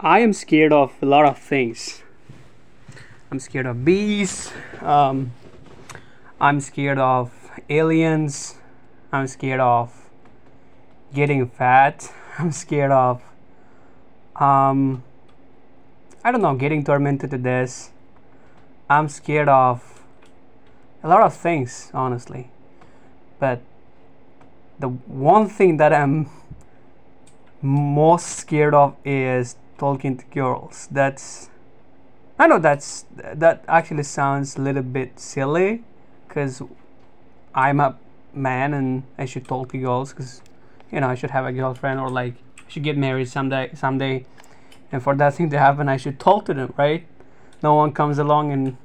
I am scared of a lot of things. I'm scared of bees. Um, I'm scared of aliens. I'm scared of getting fat. I'm scared of, um, I don't know, getting tormented to death. I'm scared of a lot of things, honestly. But the one thing that I'm most scared of is talking to girls. That's I know that's that actually sounds a little bit silly because I'm a man and I should talk to girls because you know I should have a girlfriend or like I should get married someday someday. And for that thing to happen I should talk to them right? No one comes along and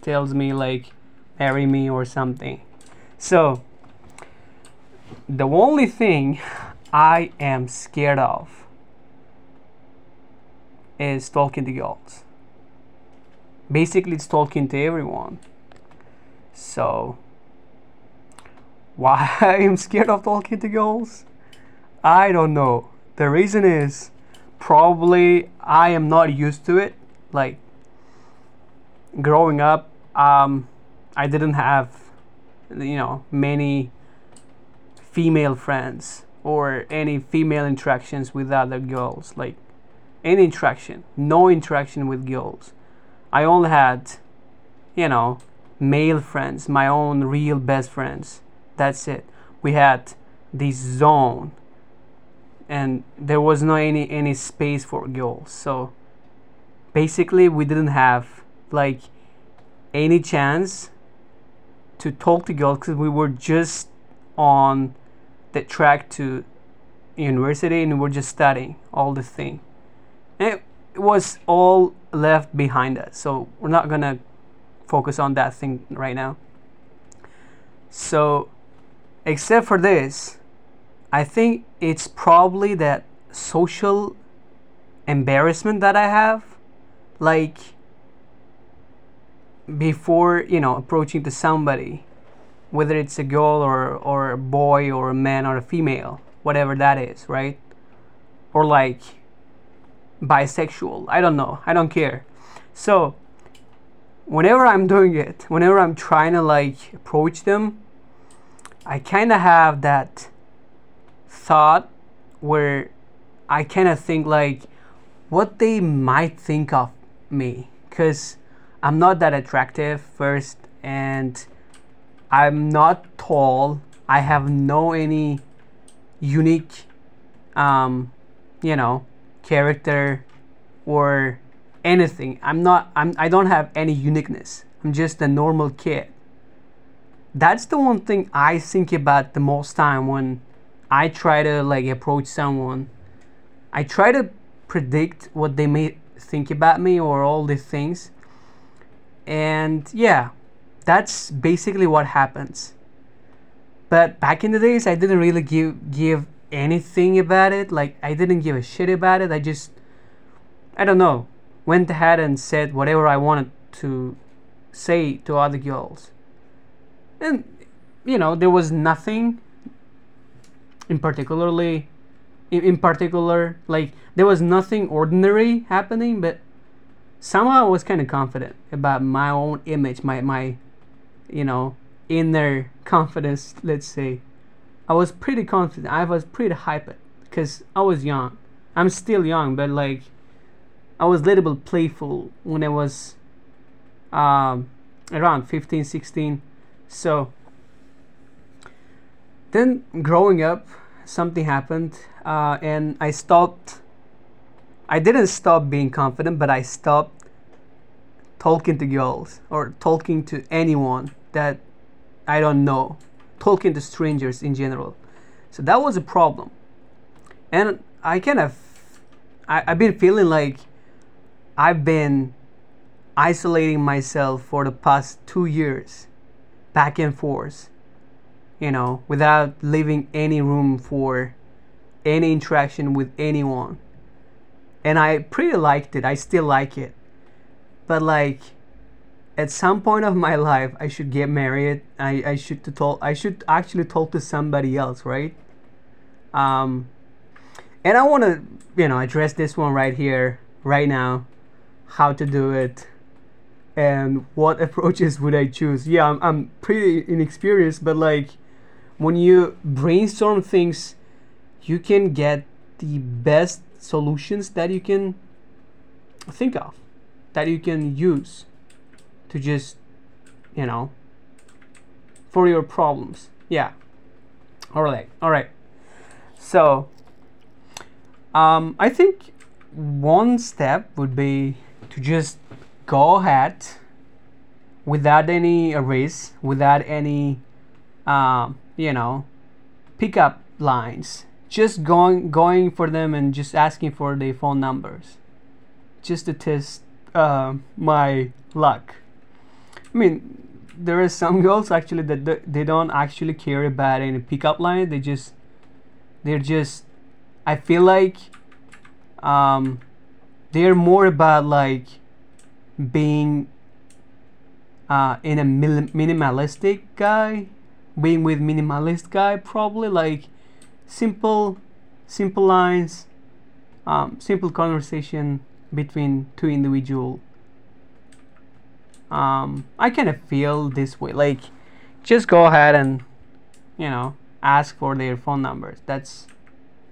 tells me like marry me or something. So the only thing I am scared of is talking to girls. Basically, it's talking to everyone. So, why I'm scared of talking to girls? I don't know. The reason is probably I am not used to it. Like, growing up, um, I didn't have, you know, many female friends or any female interactions with other girls. Like, any interaction, no interaction with girls. I only had, you know, male friends, my own real best friends. That's it. We had this zone, and there was no any any space for girls. So basically, we didn't have like any chance to talk to girls because we were just on the track to university and we we're just studying all the thing it was all left behind us. So we're not gonna focus on that thing right now. So, except for this, I think it's probably that social embarrassment that I have, like before you know approaching to somebody, whether it's a girl or or a boy or a man or a female, whatever that is, right? Or like bisexual. I don't know. I don't care. So, whenever I'm doing it, whenever I'm trying to like approach them, I kind of have that thought where I kind of think like what they might think of me because I'm not that attractive first and I'm not tall. I have no any unique um, you know character or anything. I'm not I'm I don't have any uniqueness. I'm just a normal kid. That's the one thing I think about the most time when I try to like approach someone. I try to predict what they may think about me or all these things. And yeah, that's basically what happens. But back in the days I didn't really give give anything about it. Like I didn't give a shit about it. I just I don't know, went ahead and said whatever I wanted to say to other girls. And you know, there was nothing in particularly in, in particular like there was nothing ordinary happening, but somehow I was kind of confident about my own image, my my you know, inner confidence, let's say. I was pretty confident. I was pretty hyped because I was young. I'm still young, but like I was a little bit playful when I was um, around 15, 16. So then growing up, something happened, uh, and I stopped. I didn't stop being confident, but I stopped talking to girls or talking to anyone that I don't know talking to strangers in general. So that was a problem. And I kind of, I, I've been feeling like I've been isolating myself for the past two years, back and forth, you know, without leaving any room for any interaction with anyone. And I pretty liked it. I still like it. But like, at some point of my life I should get married. I, I should to talk I should actually talk to somebody else, right? Um, and I want to you know address this one right here right now how to do it and what approaches would I choose yeah I'm, I'm pretty inexperienced but like when you brainstorm things you can get the best solutions that you can think of that you can use to just you know for your problems. Yeah. All right. All right. So um, i think one step would be to just go ahead without any erase without any um, you know pickup lines. Just going going for them and just asking for their phone numbers just to test uh, my luck i mean there are some girls actually that they don't actually care about any pickup line. They just they're just i feel like um, they're more about like being uh, in a minimalistic guy being with minimalist guy probably like simple simple lines um, simple conversation between two individual um, i kind of feel this way like just go ahead and you know ask for their phone numbers. That's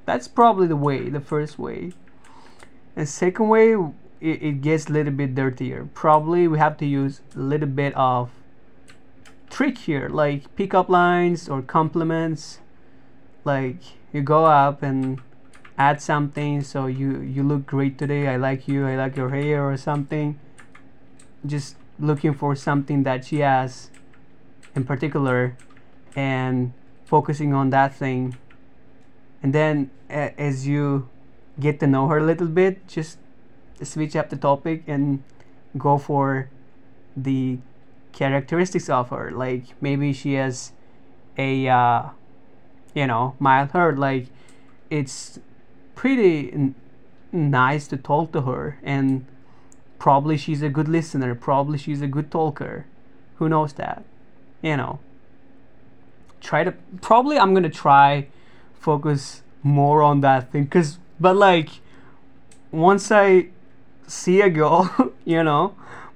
that's probably the way the first way. And second way it, it gets a little bit dirtier. Probably we have to use a little bit of trick here like pickup lines or compliments. Like you go up and add something so you you look great today i like you i like your hair or something. Just looking for something that she has in particular and focusing on that thing. And then a- as you get to know her a little bit just switch up the topic and go for the characteristics of her. Like maybe she has a uh, you know mild hurt. Like it's pretty n- nice to talk to her and probably she's a good listener. Probably she's a good talker. Who knows that? You know. Try to probably i'm gonna try focus more on that thing because but like once i see a girl you know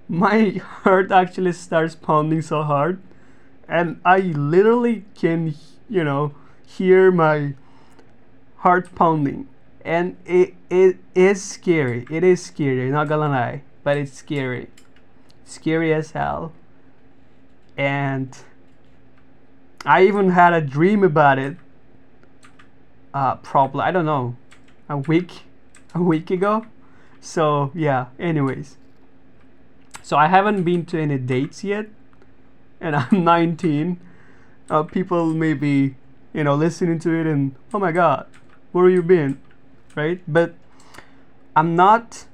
my heart actually starts pounding so hard and i literally can you know hear my heart pounding and it it is scary. It is scary not gonna lie but it's scary. Scary as hell. And i even had a dream about it uh probably i don't know a week a week ago. So yeah anyways. So i haven't been to any dates yet and i'm 19 uh, people may be you know listening to it and oh my god where have you been? Right? But i'm not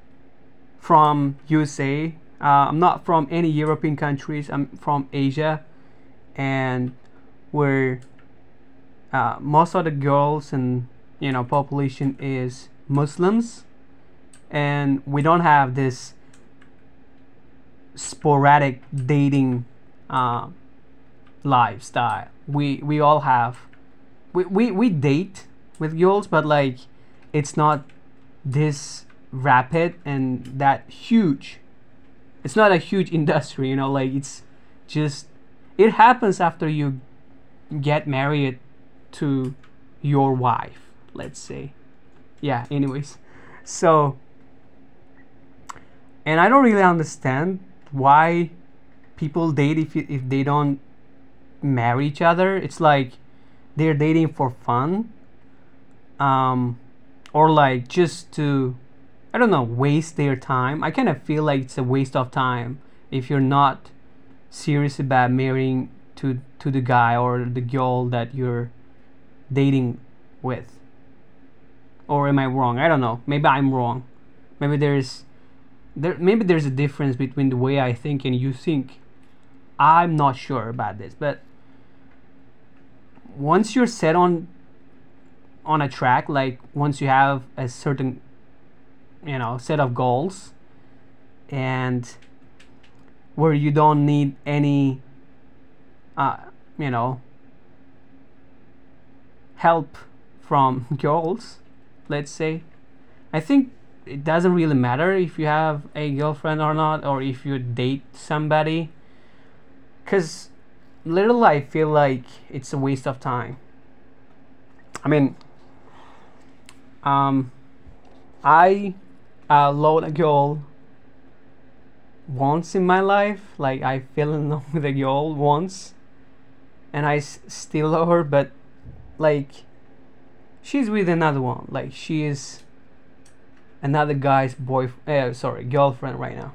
from usa uh, i'm not from any european countries. I'm from asia. And where uh, most of the girls and you know population is muslims. And we don't have this sporadic dating uh, lifestyle we we all have. We, we, we date with girls, but like it's not this rapid and that huge. It's not a huge industry, you know, like it's just it happens after you get married to your wife, let's say. Yeah, anyways. So and I don't really understand why people date if if they don't marry each other. It's like they're dating for fun um, or like just to i don't know waste their time. I kind of feel like it's a waste of time if you're not serious about marrying to to the guy or the girl that you're dating with. Or am i wrong? I don't know. Maybe i'm wrong. Maybe there's there maybe there's a difference between the way i think and you think. I'm not sure about this but once you're set on on a track like once you have a certain you know set of goals and where you don't need any uh, you know help from girls let's say. I think it doesn't really matter if you have a girlfriend or not, or if you date somebody. Because literally, I feel like it's a waste of time. I mean, um, I loved a girl once in my life. Like I fell in love with a girl once, and I s- still love her. But like, she's with another one. Like she is another guy's boy. Uh, sorry, girlfriend right now.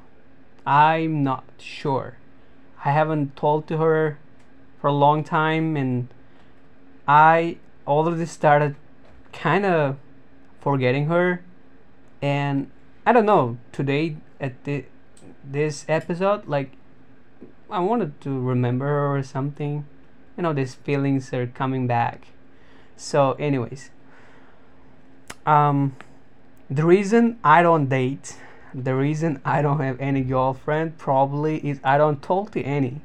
I'm not sure. I haven't talked to her for a long time, and I already started kind of forgetting her. And I don't know. Today at the this episode, like I wanted to remember or something. You know, these feelings are coming back. So, anyways, um, the reason I don't date, the reason I don't have any girlfriend, probably is I don't talk to any,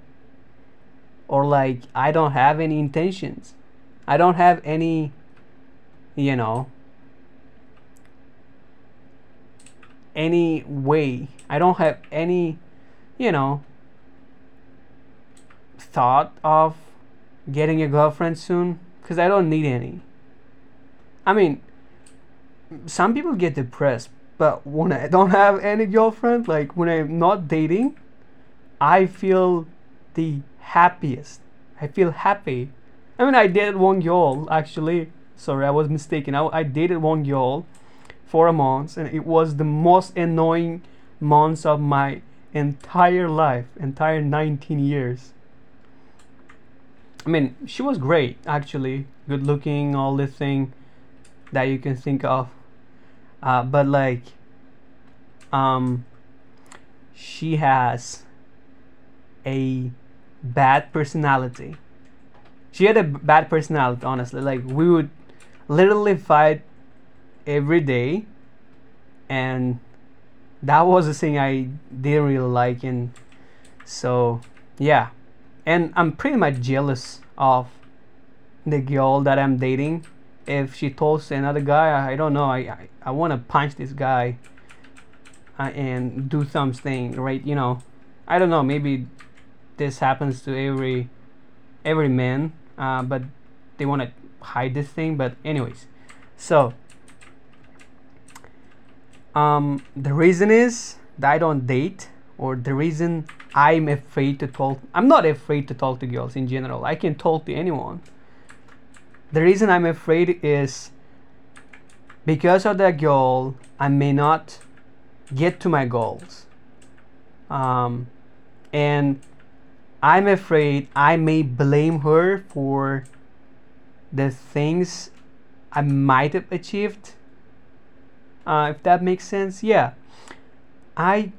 or like I don't have any intentions. I don't have any, you know, any way. I don't have any, you know, thought of getting a girlfriend soon because I don't need any. I mean, some people get depressed, but when I don't have any girlfriend, like when I'm not dating, I feel the happiest. I feel happy. I mean, I dated one girl actually. Sorry, I was mistaken. I, I dated one girl for a month, and it was the most annoying months of my entire life, entire 19 years. I mean, she was great actually, good looking, all the thing that you can think of. Uh, but like, um, she has a bad personality. She had a bad personality, honestly. Like we would literally fight every day, and that was the thing I didn't really like, and so yeah, and I'm pretty much jealous of the girl that I'm dating. If she talks to another guy, I don't know. I I, I want to punch this guy uh, and do something, right? You know, I don't know. Maybe this happens to every every man, uh, but they want to hide this thing. But anyways, so um, the reason is that I don't date, or the reason I'm afraid to talk. I'm not afraid to talk to girls in general. I can talk to anyone. The reason I'm afraid is because of that girl, I may not get to my goals. Um, and I'm afraid I may blame her for the things I might have achieved. Uh, if that makes sense, yeah. I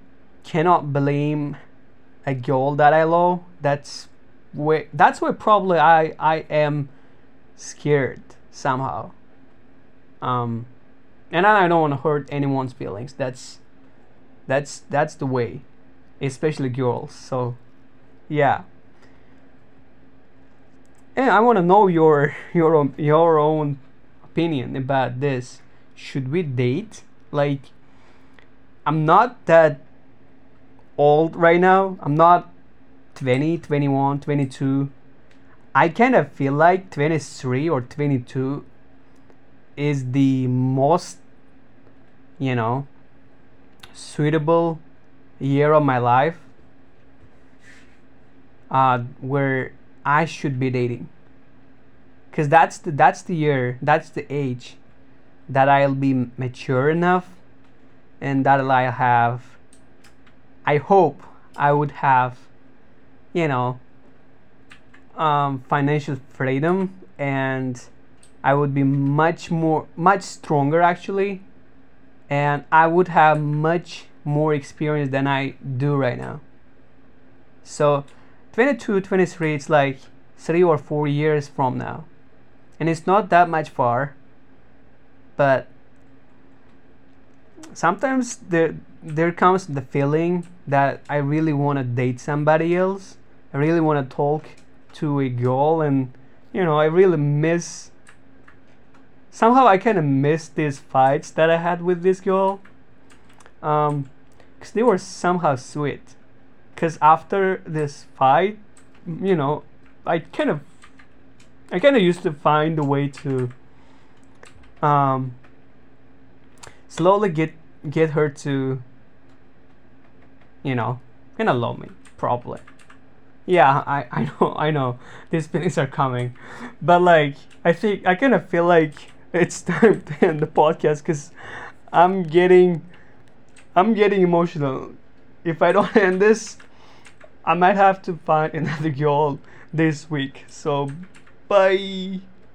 cannot blame a girl that I love. That's where that's where probably I I am scared somehow. Um, and I don't want to hurt anyone's feelings. That's that's that's the way, especially girls. So, yeah. And I want to know your your your own opinion about this. Should we date? Like, I'm not that old right now. I'm not 20, 21, 22. I kind of feel like 23 or 22 is the most, you know, suitable year of my life uh, where I should be dating. Cause that's the that's the year, that's the age that I'll be mature enough and that I'll have I hope I would have you know um, financial freedom and I would be much more much stronger actually and I would have much more experience than I do right now. So 22, 23 it's like 3 or 4 years from now. And it's not that much far but sometimes there there comes the feeling that I really want to date somebody else. I really want to talk to a girl and you know, I really miss somehow I kind of miss these fights that I had with this girl. Um, cause they were somehow sweet. Cause after this fight, you know, I kind of, I kind of used to find a way to, um, slowly get get her to, you know, gonna love me probably. Yeah, I, I know, I know. These feelings are coming. But, like, I think, I kind of feel like it's time to end the podcast because I'm getting, I'm getting emotional. If I don't end this, I might have to find another girl this week. So, bye.